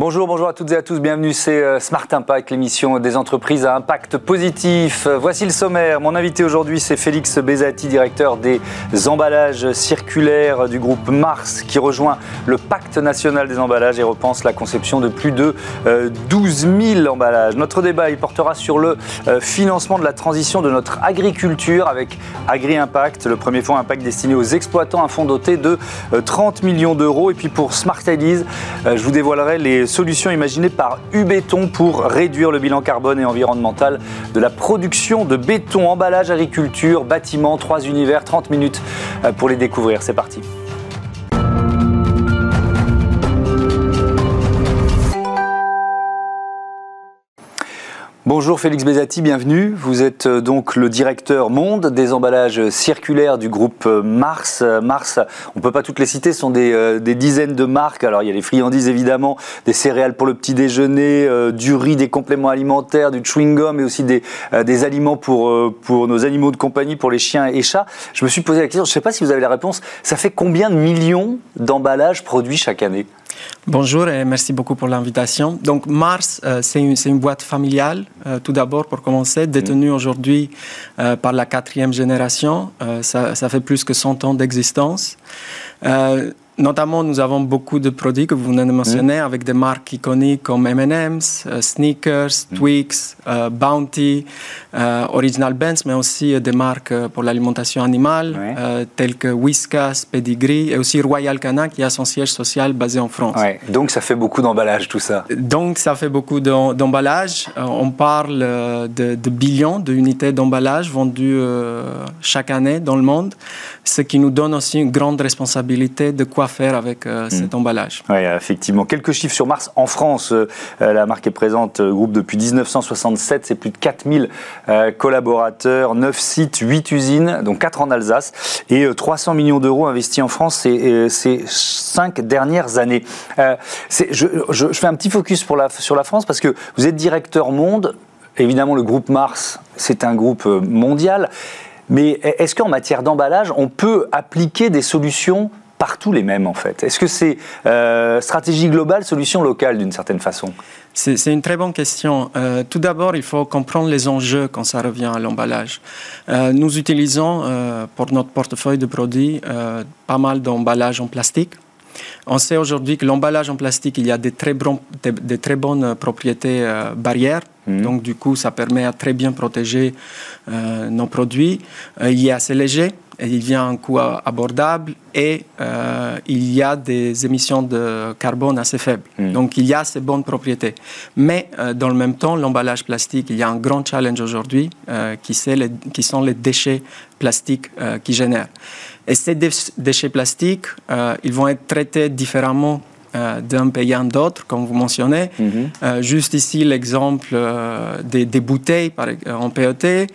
Bonjour, bonjour à toutes et à tous. Bienvenue, c'est euh, Smart Impact, l'émission des entreprises à impact positif. Euh, voici le sommaire. Mon invité aujourd'hui, c'est Félix Bézati, directeur des emballages circulaires du groupe Mars, qui rejoint le Pacte national des emballages et repense la conception de plus de 12 euh, 000 emballages. Notre débat, il portera sur le financement de la transition de notre agriculture avec Agri Impact, le premier fonds impact destiné aux exploitants, un fonds doté de 30 millions d'euros. Et puis pour Smart je vous dévoilerai les solutions imaginées par Ubéton pour réduire le bilan carbone et environnemental de la production de béton, emballage, agriculture, bâtiment, trois univers, 30 minutes euh, pour les découvrir. C'est parti. Bonjour Félix Bézati, bienvenue. Vous êtes euh, donc le directeur monde des emballages circulaires du groupe euh, Mars. Euh, Mars, on ne peut pas toutes les citer, ce sont des, dizaines de marques. Alors il y a les friandises évidemment, des céréales pour le petit déjeuner, du riz, des compléments alimentaires, du chewing-gum, mais aussi des, aliments pour nos animaux de compagnie, pour les chiens et chats. Je me suis posé la question, je ne sais pas si vous avez la réponse, ça fait combien de millions d'emballages produits chaque année? Bonjour et merci beaucoup pour l'invitation. Donc Mars, euh, c'est une, boîte familiale, euh, tout d'abord pour commencer, détenue aujourd'hui euh, par la quatrième génération. Ça, ça, fait plus que 100 ans d'existence. Notamment, nous avons beaucoup de produits que vous venez de mentionner avec des marques iconiques comme M&M's, Sneakers, Twix, Bounty, Original Benz, mais aussi des marques pour l'alimentation animale telles que Whiskas, Pedigree et aussi Royal Canin qui a son siège social basé en France. Donc ça fait beaucoup d'emballage tout ça. Donc ça fait beaucoup d'emballage. on parle de, de billions d'unités d'emballage vendues chaque année dans le monde, ce qui nous donne aussi une grande responsabilité de quoi faire avec euh, hmm. cet emballage. Oui, effectivement. Quelques chiffres sur Mars. En France, euh, euh, la marque est présente, groupe depuis 1967, c'est plus de 4000 collaborateurs, 9 sites, 8 usines, donc 4 en Alsace, et 300 millions d'euros investis en France ces, ces 5 dernières années. Je, je, fais un petit focus pour la, sur la France parce que vous êtes directeur monde. Évidemment, le groupe Mars, c'est un groupe mondial. Mais est-ce qu'en matière d'emballage, on peut appliquer des solutions partout les mêmes en fait Est-ce que c'est euh, stratégie globale, solution locale d'une certaine façon? C'est une très bonne question. Euh, tout d'abord, il faut comprendre les enjeux quand ça revient à l'emballage. Euh, nous utilisons pour notre portefeuille de produits pas mal d'emballages en plastique. On sait aujourd'hui que l'emballage en plastique, il y a des très, des, très bonnes propriétés barrières. Mmh. Donc, du coup, ça permet à très bien protéger nos produits. il est assez léger il vient à un coût abordable et euh, il y a des émissions de carbone assez faibles. Hmm. Donc il y a ces bonnes propriétés. Mais euh, dans le même temps, l'emballage plastique, il y a un grand challenge aujourd'hui euh, qui, qui, sont les déchets plastiques qui génèrent. Et ces déchets plastiques, ils vont être traités différemment euh, d'un pays à un autre, comme vous mentionnez. Mhm. Euh, juste ici, l'exemple euh, des, bouteilles par, en PET.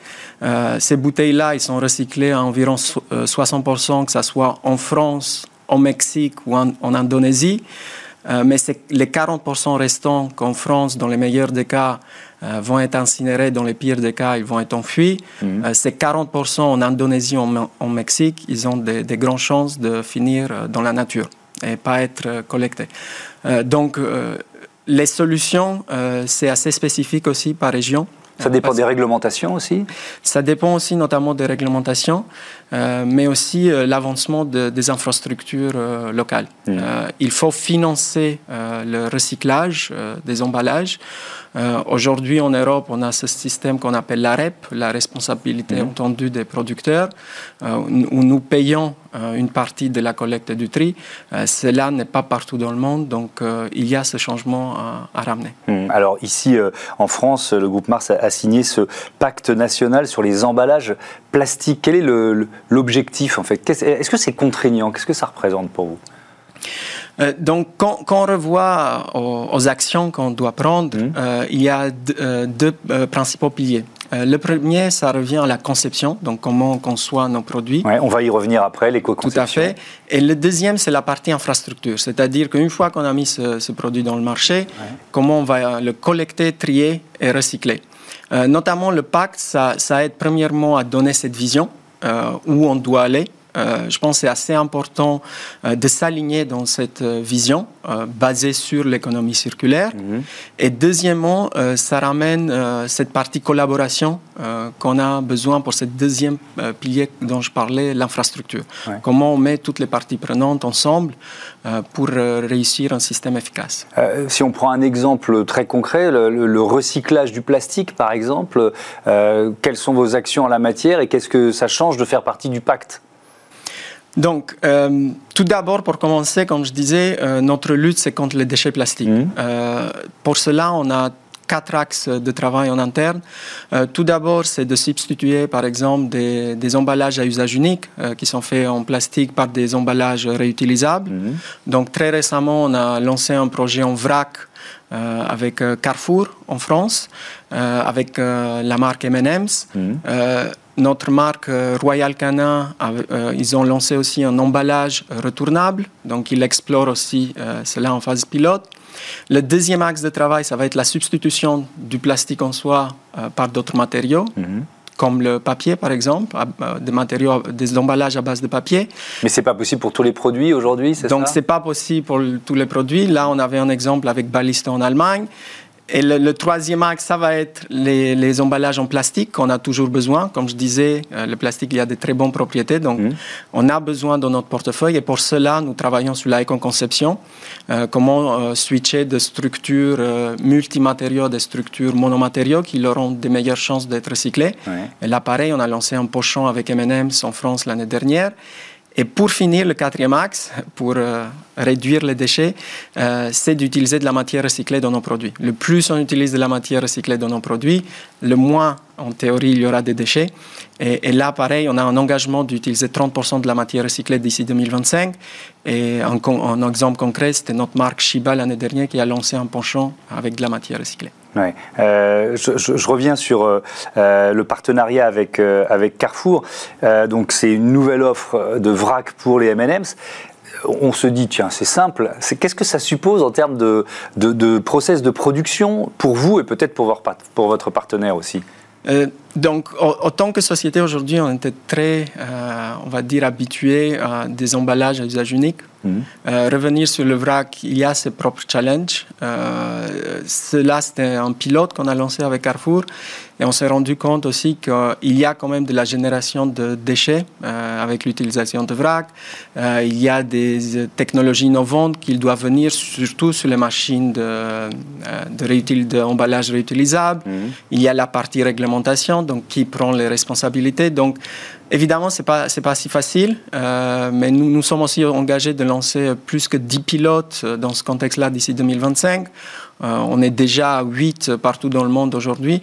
ces bouteilles-là, ils sont recyclées à environ 60%, que ce soit en France, au Mexique ou en, Indonésie. mais les 40% restants qu'en France, dans les meilleurs des cas, vont être incinérés, dans les pires des cas, ils vont être enfuis. Mhm. ces 40% en Indonésie, en, en Mexique, ils ont des grandes chances de finir dans la nature et pas être euh, collecté. Euh, donc, euh, les solutions, c'est assez spécifique aussi par région. Ça dépend des réglementations aussi? Ça dépend aussi notamment des réglementations, mais aussi l'avancement des infrastructures locales. Mmh. il faut financer le recyclage des emballages. Euh, aujourd'hui, en Europe, on a ce système qu'on appelle la REP, la responsabilité mhm. entendue des producteurs, euh, où nous payons euh, une partie de la collecte du tri. cela n'est pas partout dans le monde, donc il y a ce changement à, ramener. Mhm. Alors ici, en France, le groupe Mars a, signé ce pacte national sur les emballages plastiques. Quel est l'objectif en fait Est-ce que c'est contraignant? Qu'est-ce que ça représente pour vous? Euh, donc, quand, on revoit aux, actions qu'on doit prendre, mmh. euh, il y a euh, deux principaux piliers. le premier, ça revient à la conception, donc comment on conçoit nos produits. on va y revenir après, l'éco-conception. Tout à fait. Et le deuxième, c'est la partie infrastructure, c'est-à-dire qu'une fois qu'on a mis ce, produit dans le marché, comment on va le collecter, trier et recycler. notamment, le pacte, ça, ça, aide premièrement à donner cette vision où on doit aller je pense que c'est assez important de s'aligner dans cette vision basée sur l'économie circulaire. Mhm. Et deuxièmement, ça ramène cette partie collaboration qu'on a besoin pour ce deuxième pilier dont je parlais, l'infrastructure. Comment on met toutes les parties prenantes ensemble pour réussir un système efficace. si on prend un exemple très concret, le, recyclage du plastique, par exemple, quelles sont vos actions en la matière et qu'est-ce que ça change de faire partie du pacte? Donc, euh, tout d'abord, pour commencer, comme je disais, euh, notre lutte, c'est contre les déchets plastiques. Mmh. Euh, pour cela, on a quatre axes de travail en interne. tout d'abord, c'est de substituer, par exemple, des, emballages à usage unique qui sont faits en plastique par des emballages réutilisables. Mmh. Donc, très récemment, on a lancé un projet en vrac euh, avec Carrefour en France, avec la marque M&M's. Mhm. Notre marque Royal Canin, ils ont lancé aussi un emballage retournable, donc ils explorent aussi cela en phase pilote. Le deuxième axe de travail, ça va être la substitution du plastique en soi par d'autres matériaux. Mhm comme le papier par exemple, euh, des matériaux, des emballages à base de papier. Mais c'est pas possible pour tous les produits aujourd'hui, c'est ça? Donc c'est pas possible pour tous les produits. Là, on avait un exemple avec Ballista en Allemagne. Et le, troisième axe, ça va être les, emballages en plastique qu'on a toujours besoin. Comme je disais, euh, le plastique, il y a de très bonnes propriétés. Donc, mmh. on a besoin dans notre portefeuille. Et pour cela, nous travaillons sur la conception euh, comment euh, switcher de structures multimatériaux des structures monomatériaux qui auront des meilleures chances d'être recyclés. Et là, pareil, on a lancé un pochon avec M&M's en France l'année dernière. Et pour finir, le quatrième axe, pour euh, réduire les déchets, euh, c'est d'utiliser de la matière recyclée dans nos produits. Le plus on utilise de la matière recyclée dans nos produits, le moins, en théorie, il y aura des déchets. Et, là, pareil, on a un engagement d'utiliser 30% de la matière recyclée d'ici 2025. Et un, un exemple concret, c'était notre marque Shiba l'année dernière qui a lancé un penchant avec de la matière recyclée. Euh, je, reviens sur euh, euh, le partenariat avec, avec Carrefour. donc, c'est une nouvelle offre de vrac pour les M&M's on se dit, tiens, c'est simple. Qu'est-ce que ça suppose en termes de, de, process de production pour vous et peut-être pour, pour votre partenaire aussi? Donc, en tant que société aujourd'hui, on était très, on va dire, habitué à des emballages à usage unique. Mhm. Euh, revenir sur le vrac, il y a ses propres challenges. Euh, cela, c'était un pilote qu'on a lancé avec Carrefour. Et on s'est rendu compte aussi qu'il y a quand même de la génération de déchets euh, avec l'utilisation de vrac. il y a des technologies innovantes qui doivent venir surtout sur les machines de, de d'emballage réutilisable. Mhm. Il y a la partie réglementation, donc qui prend les responsabilités. Donc, Évidemment, ce n'est pas, pas si facile, euh, mais nous, nous sommes aussi engagés de lancer plus que 10 pilotes euh, dans ce contexte-là d'ici 2025. Euh, on est déjà à 8 partout dans le monde aujourd'hui,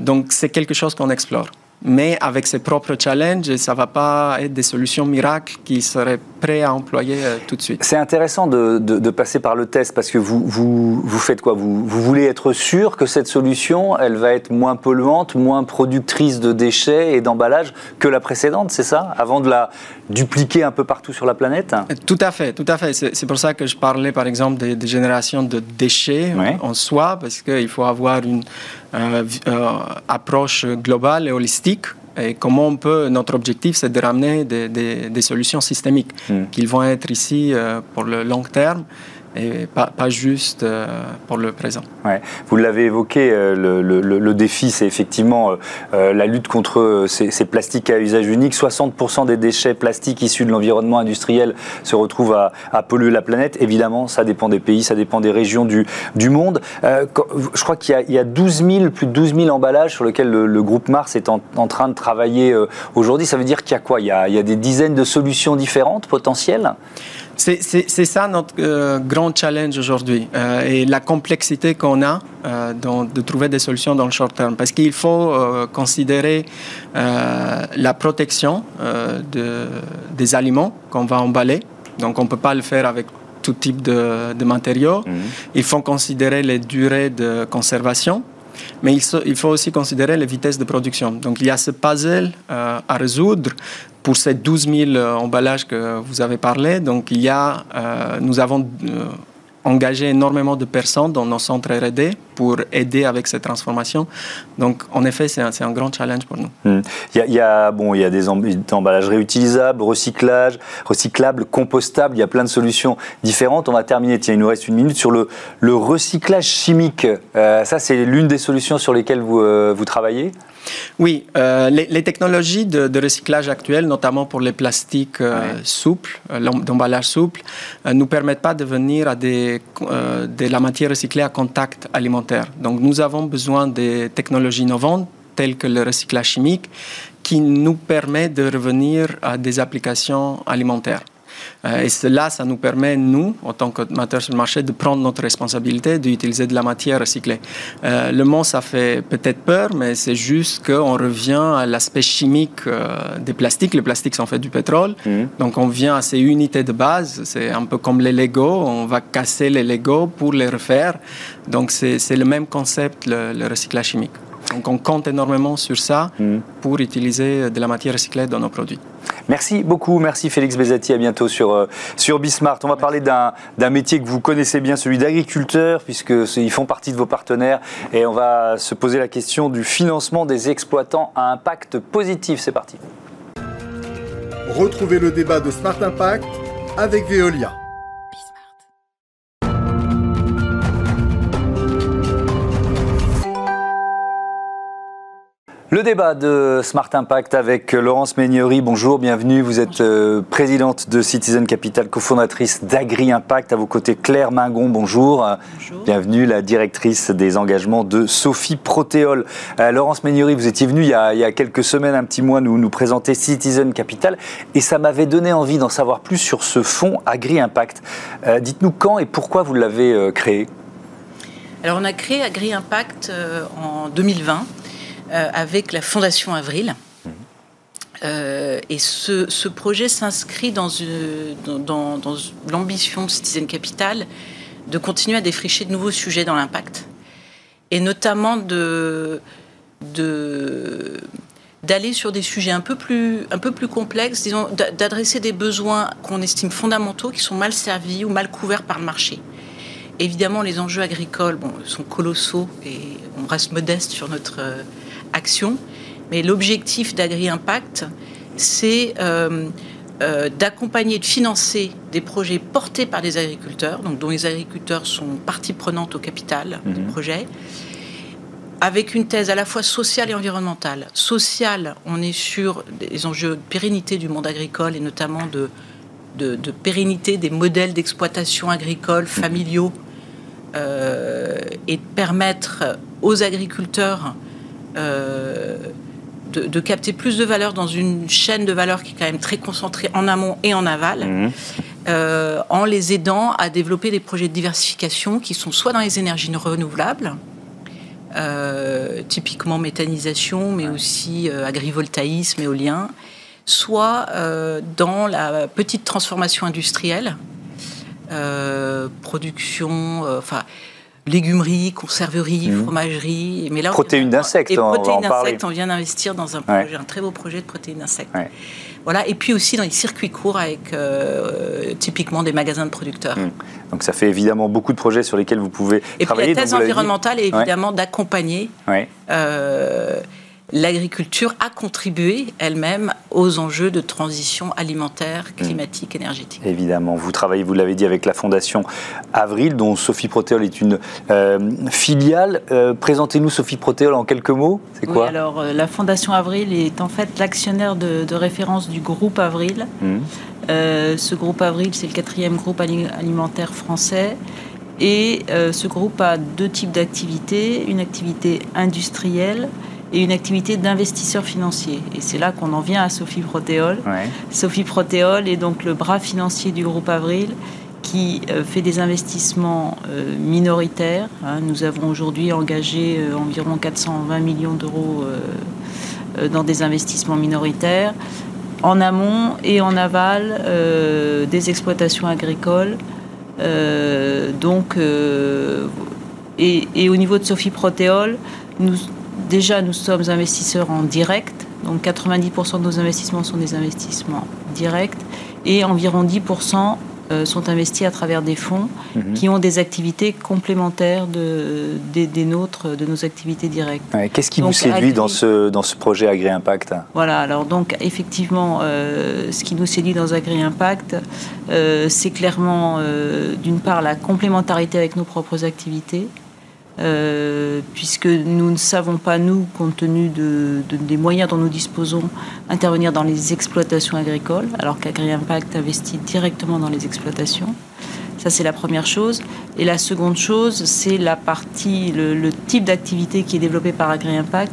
donc c'est quelque chose qu'on explore mais avec ses propres challenges, ça ne va pas être des solutions miracles qui seraient prêtes à employer euh, tout de suite. C'est intéressant de, de, passer par le test parce que vous, vous, vous faites quoi? Vous, vous, voulez être sûr que cette solution, elle va être moins polluante, moins productrice de déchets et d'emballage que la précédente, c'est ça? Avant de la dupliquer un peu partout sur la planète? Tout à fait, tout à fait. C'est pour ça que je parlais par exemple des, générations de déchets en soi, parce qu'il faut avoir une approche globale et holistique. Et comment on peut, notre objectif, c'est de ramener des, des, solutions systémiques hmm. qui vont être ici euh, pour le long terme et pas, juste euh, pour le présent. Vous l'avez évoqué, euh, le, défi, c'est effectivement euh, la lutte contre ces, plastiques à usage unique. 60% des déchets plastiques issus de l'environnement industriel se retrouvent à, polluer la planète. Évidemment, ça dépend des pays, ça dépend des régions du, monde. je crois qu'il y, a 12 000, plus de 12 000 emballages sur lesquels le, groupe Mars est en, train de travailler aujourd'hui. Ça veut dire qu'il y a quoi? Il y a des dizaines de solutions différentes potentielles? C'est ça notre euh, grand challenge aujourd'hui euh, et la complexité qu'on a euh, de trouver des solutions dans le short terme parce qu'il faut considérer la protection de, des aliments qu'on va emballer. Donc on ne peut pas le faire avec tout type de, matériaux. Mhm. Il faut considérer les durées de conservation mais il, faut aussi considérer les vitesses de production. Donc il y a ce puzzle à résoudre pour ces 12 000 euh, emballages que vous avez parlé, donc il y a, euh, nous avons euh, engagé énormément de personnes dans nos centres R&D pour aider avec cette transformation. Donc, en effet, c'est un, un, grand challenge pour nous. Hmm. Il, y a, bon, il y a des emballages réutilisables, recyclage, recyclables, compostables. Il y a plein de solutions différentes. On va terminer, tiens, il nous reste une minute, sur le, le recyclage chimique. Euh, ça, c'est l'une des solutions sur lesquelles vous, euh, vous travaillez? Oui, euh, les, technologies de, recyclage actuelles, notamment pour les plastiques euh, souples, euh, d'emballage souple, nous permettent pas de venir à des, de la matière recyclée à contact alimentaire. Donc nous avons besoin des technologies innovantes telles que le recyclage chimique qui nous permet de revenir à des applications alimentaires. Euh, et cela, ça nous permet, nous, en tant qu'amateurs sur le marché, de prendre notre responsabilité d'utiliser de la matière recyclée. Euh, le mot, ça fait peut-être peur, mais c'est juste qu'on revient à l'aspect chimique euh, des plastiques. Les plastiques sont faits du pétrole. Mhm. Donc, on vient à ces unités de base. C'est un peu comme les Lego. On va casser les Lego pour les refaire. Donc, c'est le même concept, le recyclage chimique. Donc on compte énormément sur ça mm. pour utiliser de la matière recyclée dans nos produits. Merci beaucoup, merci Félix Bezati, à bientôt sur, euh, sur Bismart. On va parler d'un métier que vous connaissez bien, celui d'agriculteur, puisqu'ils font partie de vos partenaires, et on va se poser la question du financement des exploitants à impact positif. C'est parti. Retrouvez le débat de Smart Impact avec Veolia. Le débat de Smart Impact avec Laurence Meignery. Bonjour, bienvenue. Vous êtes euh, présidente de Citizen Capital, cofondatrice d'Agri Impact. À vos côtés, Claire Mingon. Bonjour. bonjour. Bienvenue, la directrice des engagements de Sophie Protéol. Euh, Laurence Meignery, vous étiez venue il y, a, quelques semaines, un petit mois, nous, nous présenter Citizen Capital. Et ça m'avait donné envie d'en savoir plus sur ce fonds Agri Impact. Euh, dites-nous quand et pourquoi vous l'avez créé? Alors, on a créé Agri Impact en 2020 euh, avec la Fondation Avril. Euh, et ce, projet s'inscrit dans, l'ambition de Citizen Capital de continuer à défricher de nouveaux sujets dans l'impact. Et notamment d'aller sur des sujets un peu plus, complexes, disons, d'adresser des besoins qu'on estime fondamentaux, qui sont mal servis ou mal couverts par le marché. Évidemment, les enjeux agricoles sont colossaux et on reste modeste sur notre action. Mais l'objectif d'Agri Impact, c'est euh, euh, d'accompagner et de financer des projets portés par des agriculteurs, donc dont les agriculteurs sont partie prenante au capital du mhm. projet, avec une thèse à la fois sociale et environnementale. Sociale, on est sur des enjeux de pérennité du monde agricole et notamment de, de, pérennité des modèles d'exploitation agricole familiaux euh, et de permettre aux agriculteurs euh, de, capter plus de valeur dans une chaîne de valeur qui est quand même très concentrée en amont et en aval, mhm. euh, en les aidant à développer des projets de diversification qui sont soit dans les énergies renouvelables, euh, typiquement méthanisation, mais aussi agrivoltaïsme, éolien, soit dans la petite transformation industrielle, production, enfin légumerie, conserverie, mmh. fromagerie. Mais là, protéines d'insectes. Et protéines d'insectes, on vient d'investir dans un projet, un très beau projet de protéines d'insectes. Voilà, et puis aussi dans les circuits courts avec euh, typiquement des magasins de producteurs. Mmh. Donc ça fait évidemment beaucoup de projets sur lesquels vous pouvez travailler. Et puis la thèse environnementale est évidemment d'accompagner euh, l'agriculture a contribué elle-même aux enjeux de transition alimentaire, mm. climatique, énergétique. Évidemment, vous travaillez, vous l'avez dit, avec la Fondation Avril, dont Sophie Protéol est une euh, filiale. Euh, présentez-nous Sophie Protéol en quelques mots. C'est quoi? Alors, euh, la Fondation Avril est en fait l'actionnaire de, référence du groupe Avril. Mm. ce groupe Avril, c'est le quatrième groupe alimentaire français. Et ce groupe a deux types d'activités. Une activité industrielle et une activité d'investisseur financier. Et c'est là qu'on en vient à Sophie Protéol. Sophie Protéol est donc le bras financier du groupe Avril qui euh, fait des investissements euh, minoritaires. Hein. Nous avons aujourd'hui engagé euh, environ 420 millions d'euros dans des investissements minoritaires, en amont et en aval des exploitations agricoles. donc, et, et, au niveau de Sophie Protéol, nous, déjà, nous sommes investisseurs en direct. Donc 90% de nos investissements sont des investissements directs et environ 10% euh, sont investis à travers des fonds mhm. qui ont des activités complémentaires de, des, nôtres, de nos activités directes. Qu'est-ce qui vous séduit dans, ce, dans ce projet Agri-Impact Voilà, alors donc effectivement, euh, ce qui nous séduit dans Agri-Impact, euh, c'est clairement d'une part la complémentarité avec nos propres activités. Euh, puisque nous ne savons pas, nous, compte tenu de, des moyens dont nous disposons, intervenir dans les exploitations agricoles, alors qu'Agri-Impact investit directement dans les exploitations. Ça, c'est la première chose. Et la seconde chose, c'est la partie, le, type d'activité qui est développé par Agri-Impact,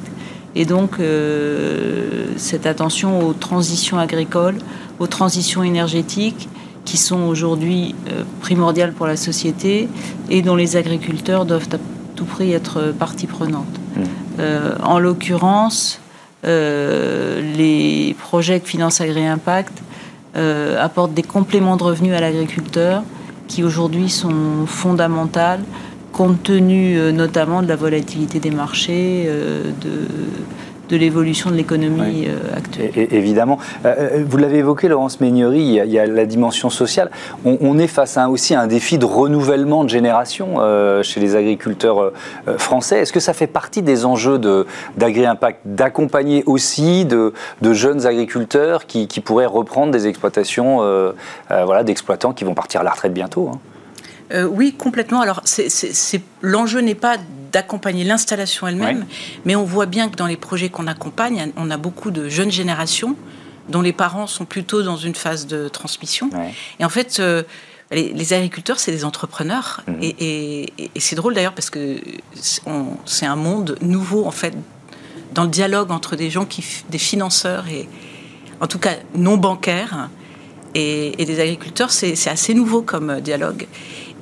et donc euh, cette attention aux transitions agricoles, aux transitions énergétiques, qui sont aujourd'hui euh, primordiales pour la société et dont les agriculteurs doivent tout prix être partie prenante. Mmh. Euh, en l'occurrence, euh, les projets que finance Agri-Impact euh, apportent des compléments de revenus à l'agriculteur qui aujourd'hui sont fondamentales compte tenu notamment de la volatilité des marchés, de de l'évolution de l'économie euh, actuelle. évidemment. Euh, euh, vous l'avez évoqué, Laurence Meignery, il y, a, la dimension sociale. On, est face à aussi à un défi de renouvellement de génération chez les agriculteurs français. Est-ce que ça fait partie des enjeux d'Agri-Impact d'accompagner aussi de, jeunes agriculteurs qui, pourraient reprendre des exploitations voilà, d'exploitants qui vont partir à la retraite bientôt hein? Oui, complètement. Alors, l'enjeu n'est pas d'accompagner l'installation elle-même, mais on voit bien que dans les projets qu'on accompagne, on a beaucoup de jeunes générations dont les parents sont plutôt dans une phase de transmission. Et en fait, euh, les, agriculteurs, c'est des entrepreneurs. Mhm. Et, c'est drôle d'ailleurs parce que c'est un monde nouveau, en fait, dans le dialogue entre des gens, qui, des financeurs et, en tout cas, non bancaires, et, et des agriculteurs, c'est assez nouveau comme dialogue.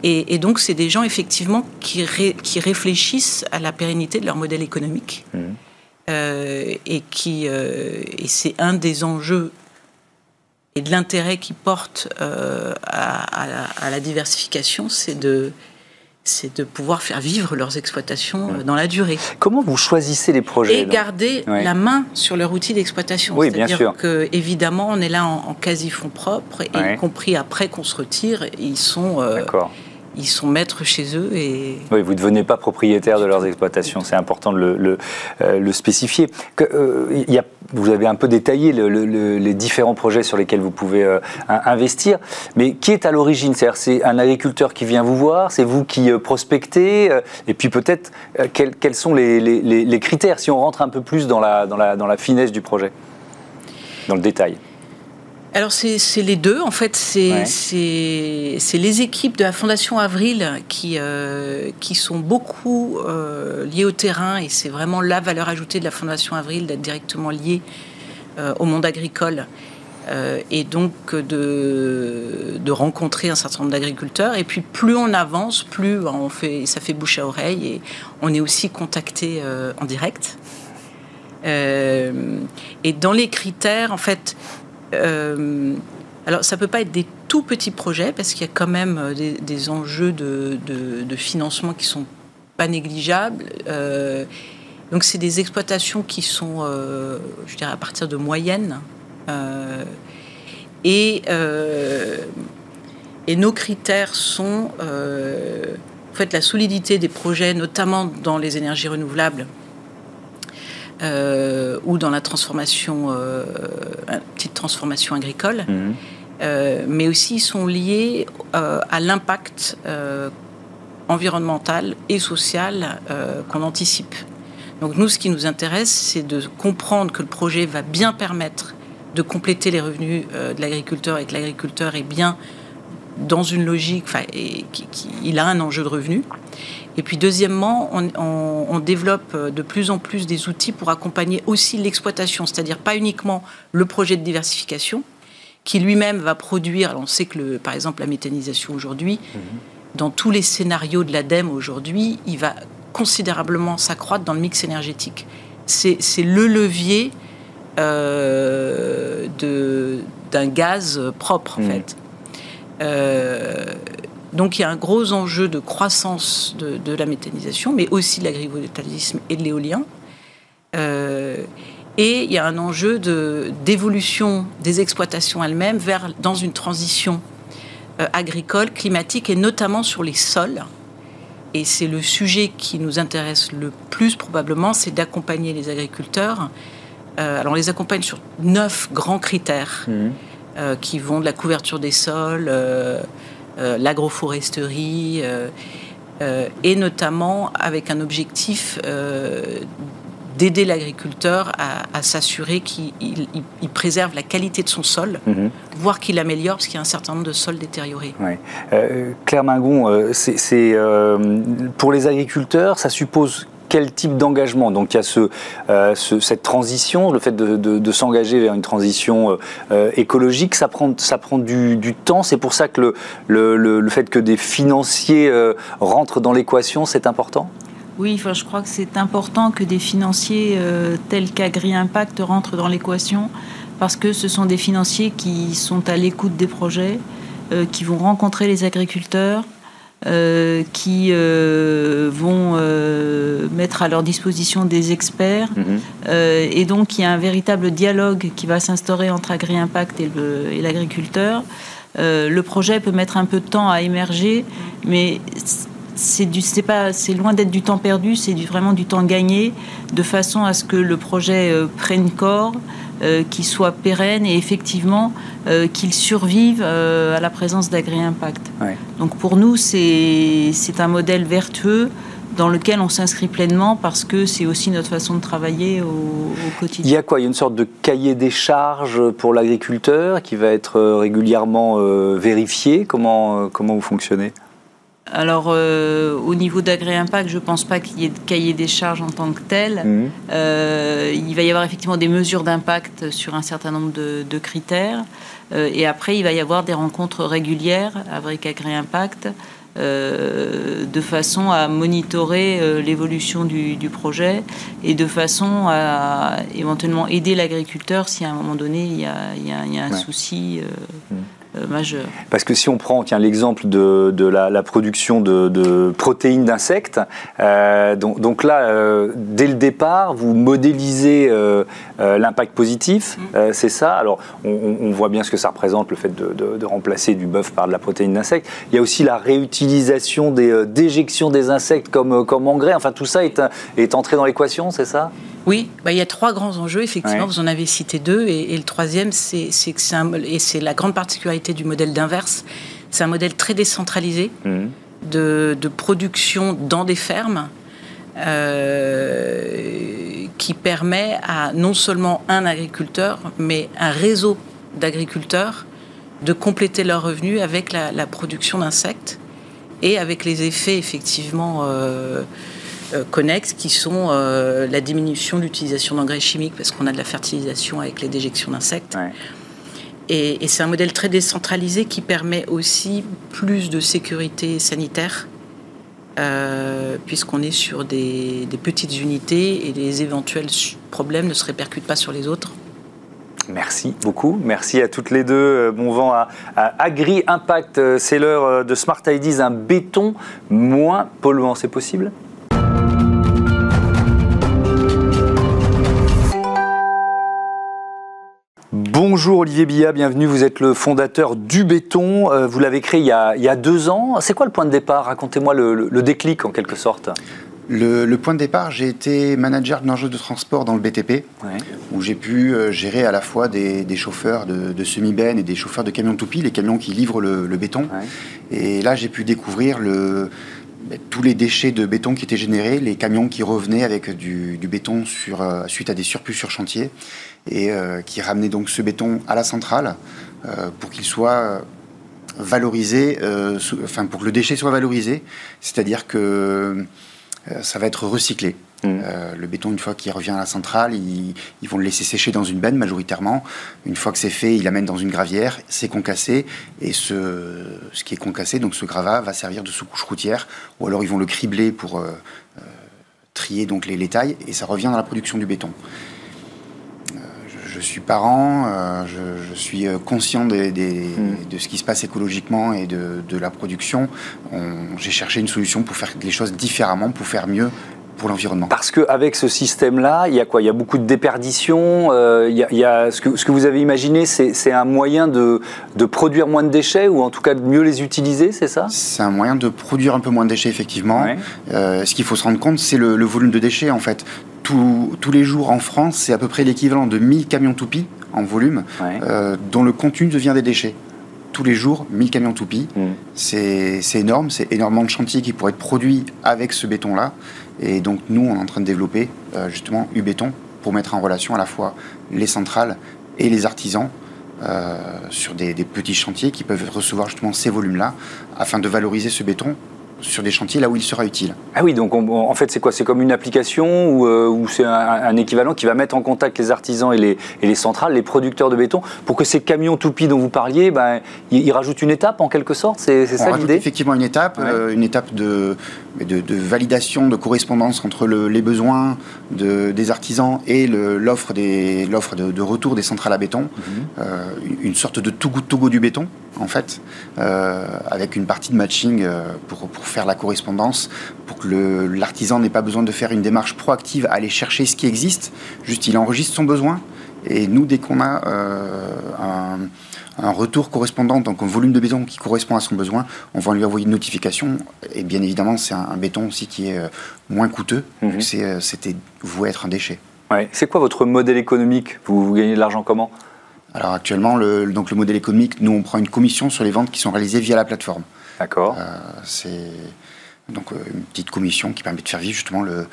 Et, donc, c'est des gens, effectivement, qui, qui, réfléchissent à la pérennité de leur modèle économique. Mmh. Euh, et qui euh, et c'est un des enjeux et de l'intérêt qui porte euh, à, la diversification, c'est de c'est de pouvoir faire vivre leurs exploitations mmh. dans la durée. Comment vous choisissez les projets Et garder la main sur leur outil d'exploitation. Oui, bien sûr. Que, évidemment, on est là en, quasi-fonds propres, et y compris après qu'on se retire, ils sont... D'accord ils sont maîtres chez eux. Et... Oui, vous ne devenez pas propriétaire de leurs exploitations, c'est important de le, euh, spécifier. Euh, vous avez un peu détaillé les différents projets sur lesquels vous pouvez euh, investir, mais qui est à l'origine? C'est un agriculteur qui vient vous voir, c'est vous qui prospectez, et puis peut-être quels, sont les, critères, si on rentre un peu plus dans la finesse du projet, dans le détail alors c'est les deux, en fait, c'est les équipes de la Fondation Avril qui, euh, qui sont beaucoup euh, liées au terrain et c'est vraiment la valeur ajoutée de la Fondation Avril d'être directement liée euh, au monde agricole et donc de, de rencontrer un certain nombre d'agriculteurs. Et puis plus on avance, plus on fait, ça fait bouche à oreille et on est aussi contacté en direct. et dans les critères, en fait, alors, ça peut pas être des tout petits projets parce qu'il y a quand même euh, des, enjeux de, financement qui sont pas négligeables. Euh, donc, c'est des exploitations qui sont, je dirais, à partir de moyennes. et, et nos critères sont, en fait, la solidité des projets, notamment dans les énergies renouvelables euh, ou dans la transformation, euh, petite transformation agricole, mhm. euh, mais aussi sont liés à l'impact environnemental et social qu'on anticipe. Donc nous, ce qui nous intéresse, c'est de comprendre que le projet va bien permettre de compléter les revenus de l'agriculteur et que l'agriculteur est bien dans une logique, enfin, il a un enjeu de revenus. Et puis deuxièmement, on, développe de plus en plus des outils pour accompagner aussi l'exploitation, c'est-à-dire pas uniquement le projet de diversification, qui lui-même va produire, on sait que le, par exemple la méthanisation aujourd'hui, mhm. dans tous les scénarios de l'ADEME aujourd'hui, il va considérablement s'accroître dans le mix énergétique. C'est le levier euh, d'un gaz propre, en mhm. fait. Euh, donc il y a un gros enjeu de croissance de, la méthanisation, mais aussi de l'agrivoltaïsme et de l'éolien. Euh, et il y a un enjeu d'évolution des exploitations elles-mêmes vers dans une transition agricole, climatique et notamment sur les sols. Et c'est le sujet qui nous intéresse le plus probablement, c'est d'accompagner les agriculteurs. alors on les accompagne sur neuf grands critères mmh. qui vont de la couverture des sols, l'agroforesterie, et notamment avec un objectif d'aider l'agriculteur à, s'assurer qu'il préserve la qualité de son sol, mhm. voire qu'il améliore, parce qu'il y a un certain nombre de sols détériorés. Euh, Claire Mingon, euh, c'est, euh, pour les agriculteurs, ça suppose quel type d'engagement Donc il y a ce, cette transition, le fait de, s'engager vers une transition écologique, ça prend, ça prend du, temps. C'est pour ça que le, le, fait que des financiers rentrent dans l'équation, c'est important? Oui, enfin, je crois que c'est important que des financiers euh, tels qu'Agri Impact rentrent dans l'équation parce que ce sont des financiers qui sont à l'écoute des projets, euh, qui vont rencontrer les agriculteurs, euh, qui vont mettre à leur disposition des experts. Mhm. et donc, il y a un véritable dialogue qui va s'instaurer entre Agri Impact et l'agriculteur. le projet peut mettre un peu de temps à émerger, mais c'est du, c'est pas, c'est loin d'être du temps perdu, c'est vraiment du temps gagné, de façon à ce que le projet euh, prenne corps, euh, qu'il soit pérenne et effectivement euh, qu'il survive à la présence d'Agri Impact. Donc pour nous, c'est, c'est un modèle vertueux dans lequel on s'inscrit pleinement parce que c'est aussi notre façon de travailler au, au, quotidien. Il y a quoi? Il y a une sorte de cahier des charges pour l'agriculteur qui va être régulièrement vérifié? Comment, comment vous fonctionnez? Alors, euh, au niveau d'Agré Impact, je ne pense pas qu'il y ait de cahier des charges en tant que tel. Mhm. Euh, il va y avoir effectivement des mesures d'impact sur un certain nombre de, critères. Euh, et après, il va y avoir des rencontres régulières avec Agré Impact de façon à monitorer l'évolution du, projet et de façon à éventuellement aider l'agriculteur si à un moment donné il y a, un souci. Mhm. Euh, majeur. Parce que si on prend l'exemple de, de la, production de, protéines d'insectes, euh, donc, donc, là, euh, dès le départ, vous modélisez l'impact positif, mm. c'est ça. Alors, on, voit bien ce que ça représente, le fait de, remplacer du bœuf par de la protéine d'insectes. Il y a aussi la réutilisation des déjections des insectes comme, comme engrais. Enfin, tout ça est, est entré dans l'équation, c'est ça? Oui, bah, il y a trois grands enjeux, effectivement, vous en avez cité deux, et, le troisième, c'est que c'est et c'est la grande particularité du modèle d'inverse, c'est un modèle très décentralisé mmh. de, production dans des fermes, euh, qui permet à non seulement un agriculteur, mais un réseau d'agriculteurs de compléter leurs revenus avec la, production d'insectes et avec les effets effectivement euh, connexes qui sont euh, la diminution de l'utilisation d'engrais chimiques parce qu'on a de la fertilisation avec les déjections d'insectes. Et, c'est un modèle très décentralisé qui permet aussi plus de sécurité sanitaire euh, puisqu'on est sur des, petites unités et les éventuels problèmes ne se répercutent pas sur les autres. Merci beaucoup. Merci à toutes les deux. Bon vent à, à Agri Impact. C'est l'heure de Smart IDs, un béton moins polluant. C'est possible? Bonjour Olivier Billa, bienvenue. Vous êtes le fondateur du béton. Euh, vous l'avez créé il y, a, deux ans. C'est quoi le point de départ? Racontez-moi le, déclic en quelque sorte. Le, point de départ, j'ai été manager de l'enjeu de transport dans le BTP, où j'ai pu euh, gérer à la fois des, chauffeurs de, semi-bennes et des chauffeurs de camions toupie, les camions qui livrent le, béton. Et là, j'ai pu découvrir le, tous les déchets de béton qui étaient générés, les camions qui revenaient avec du, béton sur, euh, suite à des surplus sur chantier et euh, qui ramenait donc ce béton à la centrale euh, pour qu'il soit valorisé, euh, enfin pour que le déchet soit valorisé, c'est-à-dire que ça va être recyclé. Mmh. le béton, une fois qu'il revient à la centrale, ils, vont le laisser sécher dans une benne majoritairement. Une fois que c'est fait, ils l'amènent dans une gravière, c'est concassé, et ce, ce qui est concassé, donc ce gravat, va servir de sous-couche routière, ou alors ils vont le cribler pour trier donc les, les, tailles, et ça revient dans la production du béton je suis parent, euh, je, suis euh, conscient mm. de ce qui se passe écologiquement et de, la production. J'ai cherché une solution pour faire les choses différemment, pour faire mieux pour l'environnement. Parce qu'avec ce système-là, il y a quoi? Il y a beaucoup de déperditions. Euh, il, y a, ce, que, ce, que, vous avez imaginé, c'est un moyen de, de, produire moins de déchets ou en tout cas de mieux les utiliser, c'est ça? C'est un moyen de produire un peu moins de déchets, effectivement. Euh, ce qu'il faut se rendre compte, c'est le, le, volume de déchets, en fait. Tous, tous les jours en France, c'est à peu près l'équivalent de 1000 camions toupies en volume, euh, dont le contenu devient des déchets tous les jours 1000 camions toupies. Mm. C'est énorme, c'est énormément de chantiers qui pourraient être produits avec ce béton-là. Et donc nous, on est en train de développer euh, justement U-Béton pour mettre en relation à la fois les centrales et les artisans euh, sur des, des, petits chantiers qui peuvent recevoir justement ces volumes-là afin de valoriser ce béton sur des chantiers là où il sera utile. Ah oui, donc en fait c'est quoi? C'est comme une application ou, euh, c'est un, équivalent qui va mettre en contact les artisans et les, et les, centrales, les producteurs de béton, pour que ces camions toupies dont vous parliez, ben, ils, rajoutent une étape en quelque sorte? C'est ça l'idée? Effectivement une étape, euh, une étape de, de, validation, de correspondance entre les besoins de, des artisans et l'offre de, de, retour des centrales à béton, mhm. euh, une sorte de Togo Togo du béton en fait, avec une partie de matching pour, pour faire la correspondance, pour que l'artisan n'ait pas besoin de faire une démarche proactive à aller chercher ce qui existe, juste il enregistre son besoin. Et nous, dès qu'on a euh, un, retour correspondant, donc un volume de béton qui correspond à son besoin, on va lui envoyer une notification. Et bien évidemment, c'est un, béton aussi qui est euh, moins coûteux. Mhm. Euh, c'était voué être un déchet. Ouais. C'est quoi votre modèle économique? Vous, gagnez de l'argent comment? Alors actuellement, le, donc le modèle économique, nous on prend une commission sur les ventes qui sont réalisées via la plateforme. D'accord. Euh, c'est donc euh, une petite commission qui permet de faire vivre justement le,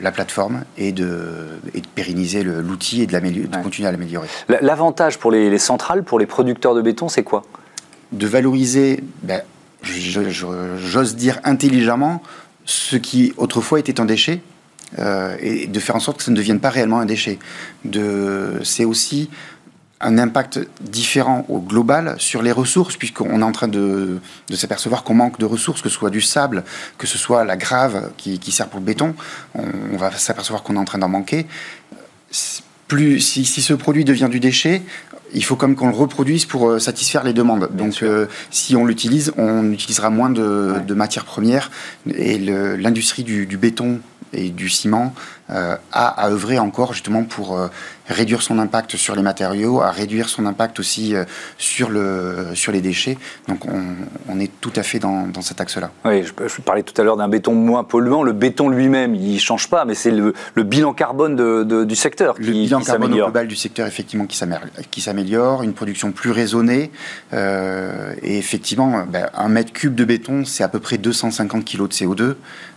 la plateforme et de, et de pérenniser l'outil et de, de continuer à l'améliorer. L'avantage pour les, centrales, pour les producteurs de béton, c'est quoi? De valoriser, ben, j'ose dire intelligemment, ce qui autrefois était un déchet, euh, et de faire en sorte que ça ne devienne pas réellement un déchet. C'est aussi un impact différent au global sur les ressources, puisqu'on est en train de, s'apercevoir qu'on manque de ressources, que ce soit du sable, que ce soit la grave qui, sert pour le béton, on, va s'apercevoir qu'on est en train d'en manquer. Plus, si, ce produit devient du déchet, il faut comme qu'on le reproduise pour euh, satisfaire les demandes. Donc, euh, si on l'utilise, on utilisera moins de, matières premières et l'industrie du, du, béton et du ciment euh, à œuvrer encore justement pour euh, réduire son impact sur les matériaux, à réduire son impact aussi euh, sur, le, sur les déchets. Donc on, on est tout à fait dans, dans cet axe-là. Oui, je, parlais tout à l'heure d'un béton moins polluant. Le béton lui-même, il ne change pas, mais c'est le, le, bilan carbone de, du secteur qui Le bilan carbone global du secteur, effectivement, qui s'améliore, une production plus raisonnée. et effectivement, ben, un mètre cube de béton, c'est à peu près 250 kg de CO2.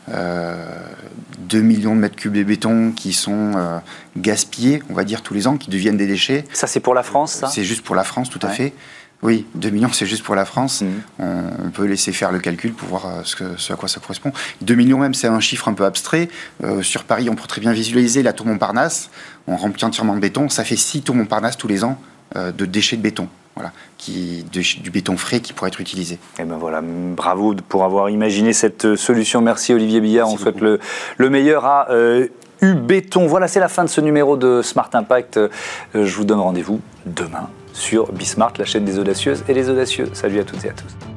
2 millions de mètres cubes de béton qui sont euh, gaspillés, on va dire, tous les ans, qui deviennent des déchets. Ça, c'est pour la France, ça? C'est juste pour la France, tout à fait. Oui, 2 millions, c'est juste pour la France. Mmh. On, peut laisser faire le calcul pour voir euh, ce, que, ce à quoi ça correspond. 2 millions même, c'est un chiffre un peu abstrait. Euh, sur Paris, on peut très bien visualiser la tour Montparnasse. On remplit entièrement de béton. Ça fait 6 tours Montparnasse tous les ans de déchets de béton voilà, qui, du béton frais qui pourrait être utilisé. Et eh ben voilà, bravo pour avoir imaginé cette solution. Merci Olivier Billard. On souhaite le, le, meilleur à euh, U-Béton. Voilà, c'est la fin de ce numéro de Smart Impact. Euh, je vous donne rendez-vous demain sur Bismart, la chaîne des audacieuses et les audacieux. Salut à toutes et à tous.